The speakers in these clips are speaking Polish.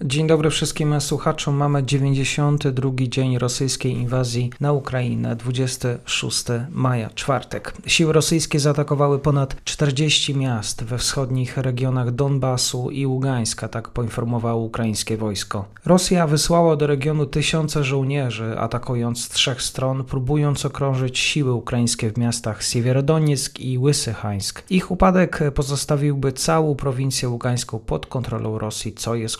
Dzień dobry wszystkim słuchaczom. Mamy 92 dzień rosyjskiej inwazji na Ukrainę, 26 maja, czwartek. Siły rosyjskie zaatakowały ponad 40 miast we wschodnich regionach Donbasu i Ługańska, tak poinformowało ukraińskie wojsko. Rosja wysłała do regionu tysiące żołnierzy, atakując z trzech stron, próbując okrążyć siły ukraińskie w miastach Siewierodonieck i Łysychańsk. Ich upadek pozostawiłby całą prowincję ługańską pod kontrolą Rosji, co jest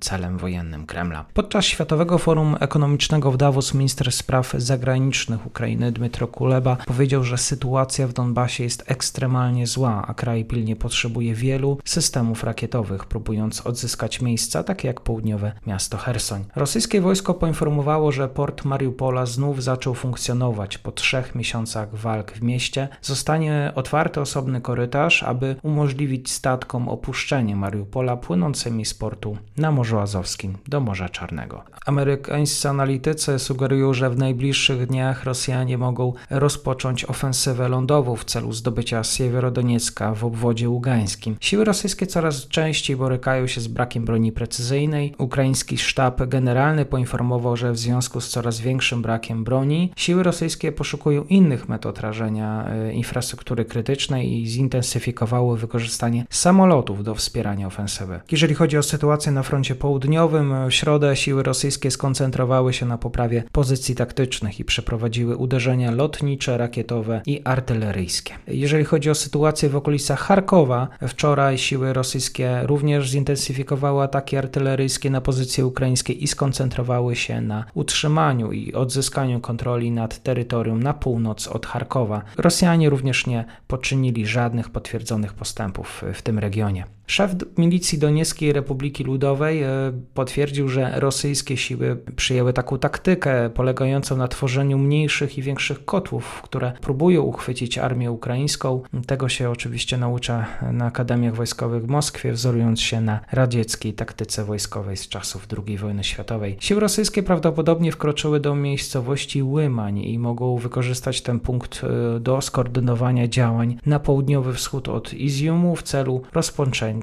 celem wojennym Kremla. Podczas Światowego Forum Ekonomicznego w Davos minister spraw zagranicznych Ukrainy Dmytro Kuleba powiedział, że sytuacja w Donbasie jest ekstremalnie zła, a kraj pilnie potrzebuje wielu systemów rakietowych, próbując odzyskać miejsca takie jak południowe miasto Hersoń. Rosyjskie wojsko poinformowało, że port Mariupola znów zaczął funkcjonować po trzech miesiącach walk w mieście. Zostanie otwarty osobny korytarz, aby umożliwić statkom opuszczenie Mariupola płynącymi z portu na Morzu Azowskim do Morza Czarnego. Amerykańscy analitycy sugerują, że w najbliższych dniach Rosjanie mogą rozpocząć ofensywę lądową w celu zdobycia Siewierodoniecka w obwodzie ługańskim. Siły rosyjskie coraz częściej borykają się z brakiem broni precyzyjnej. Ukraiński sztab generalny poinformował, że w związku z coraz większym brakiem broni siły rosyjskie poszukują innych metod rażenia e, infrastruktury krytycznej i zintensyfikowały wykorzystanie samolotów do wspierania ofensywy. Jeżeli chodzi o sytuację na froncie froncie południowym w środę siły rosyjskie skoncentrowały się na poprawie pozycji taktycznych i przeprowadziły uderzenia lotnicze, rakietowe i artyleryjskie. Jeżeli chodzi o sytuację w okolicach Charkowa, wczoraj siły rosyjskie również zintensyfikowały ataki artyleryjskie na pozycje ukraińskie i skoncentrowały się na utrzymaniu i odzyskaniu kontroli nad terytorium na północ od Charkowa. Rosjanie również nie poczynili żadnych potwierdzonych postępów w tym regionie. Szef milicji Donieckiej Republiki Ludowej e, potwierdził, że rosyjskie siły przyjęły taką taktykę polegającą na tworzeniu mniejszych i większych kotłów, które próbują uchwycić armię ukraińską. Tego się oczywiście naucza na akademiach wojskowych w Moskwie, wzorując się na radzieckiej taktyce wojskowej z czasów II wojny światowej. Siły rosyjskie prawdopodobnie wkroczyły do miejscowości Łymań i mogą wykorzystać ten punkt e, do skoordynowania działań na południowy wschód od Iziumu w celu rozpoczęcia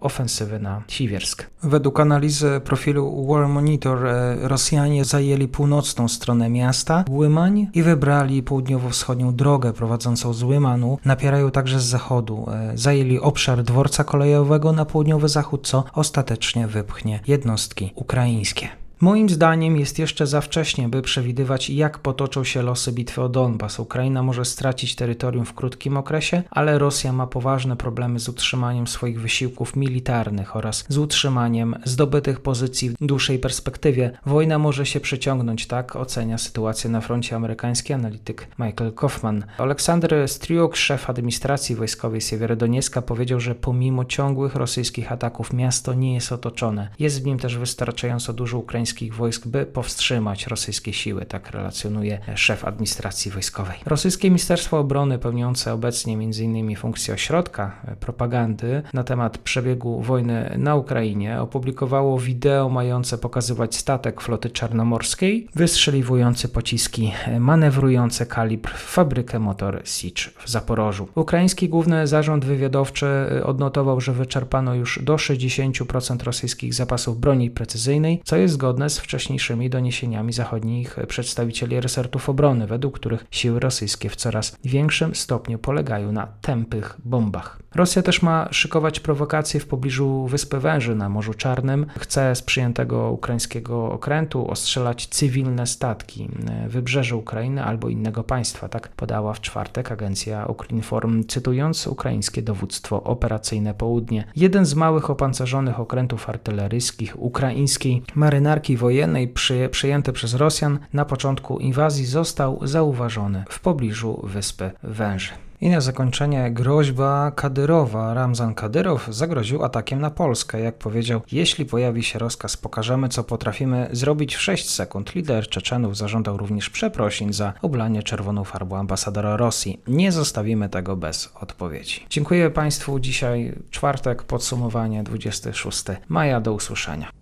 ofensywy na Siwiersk. Według analizy profilu War Monitor e, Rosjanie zajęli północną stronę miasta Łymań i wybrali południowo-wschodnią drogę prowadzącą z Łymanu. Napierają także z zachodu. E, zajęli obszar dworca kolejowego na południowy zachód, co ostatecznie wypchnie jednostki ukraińskie. Moim zdaniem jest jeszcze za wcześnie, by przewidywać, jak potoczą się losy bitwy o Donbas. Ukraina może stracić terytorium w krótkim okresie, ale Rosja ma poważne problemy z utrzymaniem swoich wysiłków militarnych oraz z utrzymaniem zdobytych pozycji w dłuższej perspektywie. Wojna może się przeciągnąć, tak ocenia sytuację na froncie amerykański analityk Michael Kaufman. Aleksander Striuk, szef administracji wojskowej Siewierodonieska, powiedział, że pomimo ciągłych rosyjskich ataków miasto nie jest otoczone. Jest w nim też wystarczająco dużo ukraińskich ukraińskich wojsk, by powstrzymać rosyjskie siły, tak relacjonuje szef administracji wojskowej. Rosyjskie Ministerstwo Obrony, pełniące obecnie m.in. funkcję ośrodka propagandy na temat przebiegu wojny na Ukrainie, opublikowało wideo mające pokazywać statek floty czarnomorskiej wystrzeliwujący pociski manewrujące kalibr w fabrykę motor Sich w Zaporożu. Ukraiński Główny Zarząd Wywiadowczy odnotował, że wyczerpano już do 60% rosyjskich zapasów broni precyzyjnej, co jest zgodne zgodne z wcześniejszymi doniesieniami zachodnich przedstawicieli resortów obrony, według których siły rosyjskie w coraz większym stopniu polegają na tępych bombach. Rosja też ma szykować prowokacje w pobliżu Wyspy Węży na Morzu Czarnym. Chce z przyjętego ukraińskiego okrętu ostrzelać cywilne statki wybrzeże Ukrainy albo innego państwa. Tak podała w czwartek agencja Ukrinform, cytując ukraińskie dowództwo operacyjne Południe. Jeden z małych opancerzonych okrętów artyleryjskich ukraińskiej marynarki wojennej przy, przyjęty przez Rosjan na początku inwazji został zauważony w pobliżu wyspy Węży. I na zakończenie groźba Kadyrowa. Ramzan Kadyrow zagroził atakiem na Polskę. Jak powiedział, jeśli pojawi się rozkaz, pokażemy co potrafimy zrobić w 6 sekund. Lider Czeczenów zażądał również przeprosin za oblanie czerwoną farbą ambasadora Rosji. Nie zostawimy tego bez odpowiedzi. Dziękuję Państwu. Dzisiaj czwartek, podsumowanie 26 maja. Do usłyszenia.